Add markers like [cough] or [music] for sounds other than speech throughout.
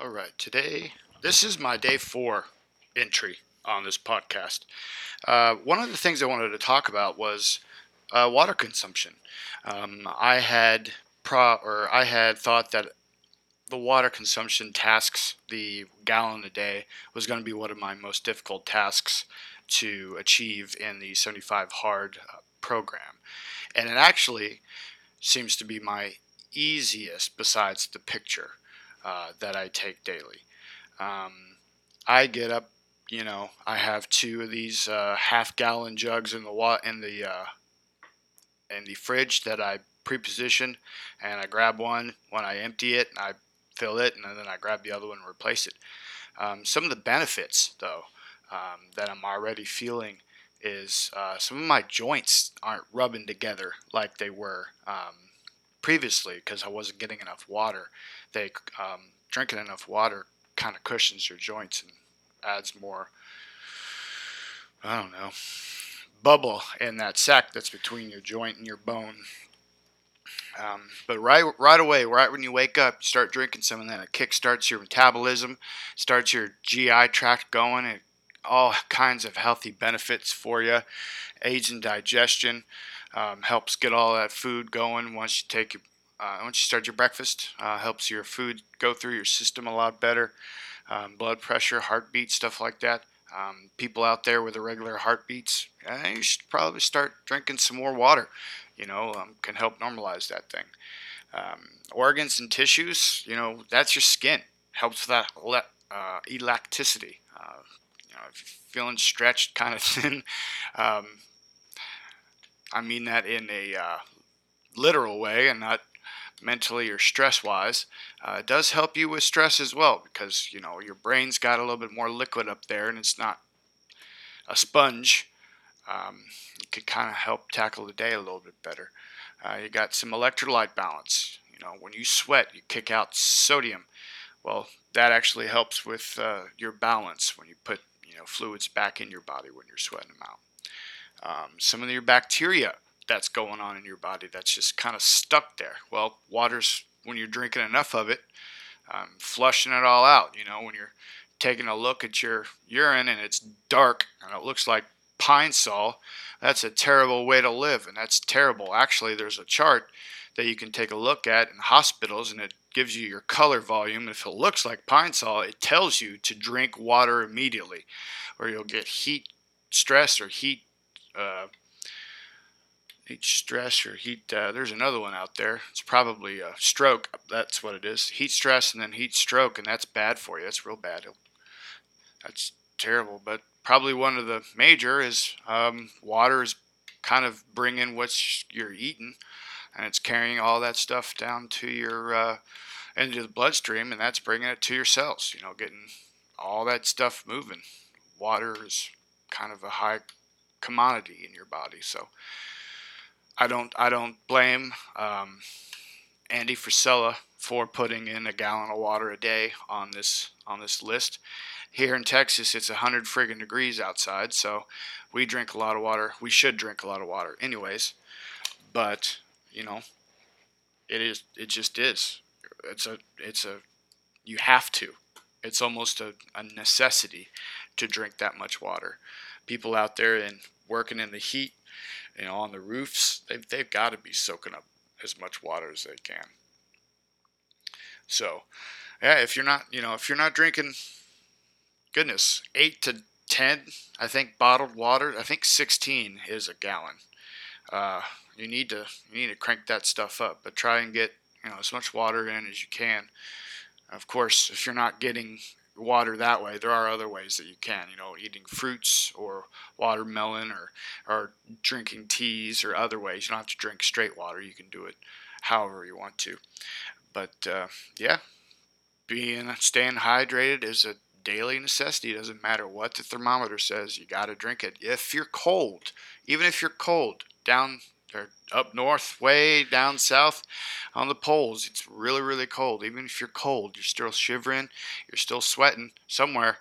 All right, today, this is my day four entry on this podcast. Uh, one of the things I wanted to talk about was uh, water consumption. Um, I had pro or I had thought that the water consumption tasks, the gallon a day, was going to be one of my most difficult tasks to achieve in the 75 hard uh, program, and it actually seems to be my easiest besides the picture uh, that I take daily. Um, I get up, you know, I have two of these uh, half gallon jugs in the wa- in the uh, in the fridge that I pre-position, and I grab one when I empty it, and I fill it, and then I grab the other one and replace it. Um, some of the benefits, though, um, that I'm already feeling is uh, some of my joints aren't rubbing together like they were um, previously because I wasn't getting enough water. They um, drinking enough water kind of cushions your joints and adds more. I don't know bubble in that sac that's between your joint and your bone. Um, but right right away, right when you wake up, you start drinking some of that. It kick starts your metabolism, starts your GI tract going. It all kinds of healthy benefits for you. Aids in digestion, um, helps get all that food going once you take your, uh, once you start your breakfast. Uh, helps your food go through your system a lot better. Um, blood pressure, heartbeat, stuff like that. Um, people out there with irregular heartbeats, uh, you should probably start drinking some more water. You know, um, can help normalize that thing. Um, organs and tissues, you know, that's your skin. Helps with that uh, elasticity. Uh, you know, if you're feeling stretched, kind of [laughs] thin, um, I mean that in a uh, literal way and not mentally or stress wise. Uh, it does help you with stress as well because you know your brain's got a little bit more liquid up there and it's not a sponge. Um, it could kind of help tackle the day a little bit better. Uh, you got some electrolyte balance. You know, when you sweat, you kick out sodium. Well, that actually helps with uh, your balance when you put you know fluids back in your body when you're sweating them out. Um, some of your bacteria that's going on in your body that's just kind of stuck there. Well, water's when you're drinking enough of it, um, flushing it all out. You know, when you're taking a look at your urine and it's dark and it looks like Pine-Sol, that's a terrible way to live, and that's terrible. Actually, there's a chart that you can take a look at in hospitals, and it gives you your color volume. If it looks like Pine-Sol, it tells you to drink water immediately, or you'll get heat stress or heat uh, heat stress or heat. Uh, there's another one out there. It's probably a stroke. That's what it is. Heat stress and then heat stroke, and that's bad for you. That's real bad. That's terrible. But probably one of the major is um, water is kind of bringing what you're eating, and it's carrying all that stuff down to your uh, into the bloodstream, and that's bringing it to your cells. You know, getting all that stuff moving. Water is kind of a high commodity in your body, so I don't I don't blame um, Andy Frisella for putting in a gallon of water a day on this on this list. Here in Texas, it's 100 friggin' degrees outside, so we drink a lot of water. We should drink a lot of water, anyways. But you know, it is it just is. It's a it's a you have to. It's almost a, a necessity to drink that much water. People out there and working in the heat you know, on the roofs, they've, they've got to be soaking up as much water as they can. So, yeah, if you're not, you know, if you're not drinking, goodness, eight to ten, I think bottled water. I think sixteen is a gallon. Uh, you need to you need to crank that stuff up, but try and get you know as much water in as you can. Of course, if you're not getting water that way. There are other ways that you can, you know, eating fruits or watermelon or, or drinking teas or other ways. You don't have to drink straight water. You can do it however you want to. But uh, yeah, being staying hydrated is a daily necessity. It doesn't matter what the thermometer says. You got to drink it. If you're cold, even if you're cold, down up north, way down south on the poles, it's really, really cold. Even if you're cold, you're still shivering, you're still sweating somewhere,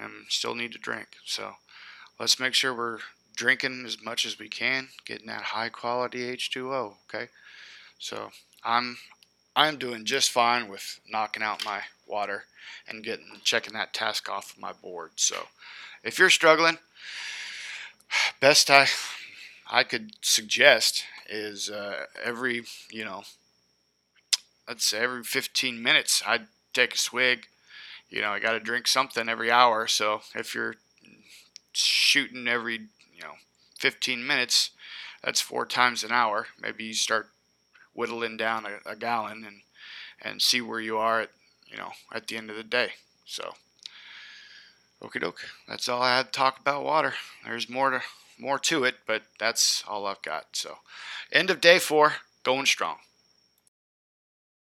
and still need to drink. So let's make sure we're drinking as much as we can, getting that high quality H2O. Okay, so I'm I'm doing just fine with knocking out my water and getting checking that task off of my board. So, if you're struggling, best I I could suggest is uh, every you know let's say every 15 minutes I'd take a swig. You know, I got to drink something every hour. So if you're shooting every you know 15 minutes, that's four times an hour. Maybe you start whittling down a, a gallon and and see where you are at you know at the end of the day. So. Okie doke. That's all I had to talk about water. There's more to more to it, but that's all I've got. So, end of day four, going strong.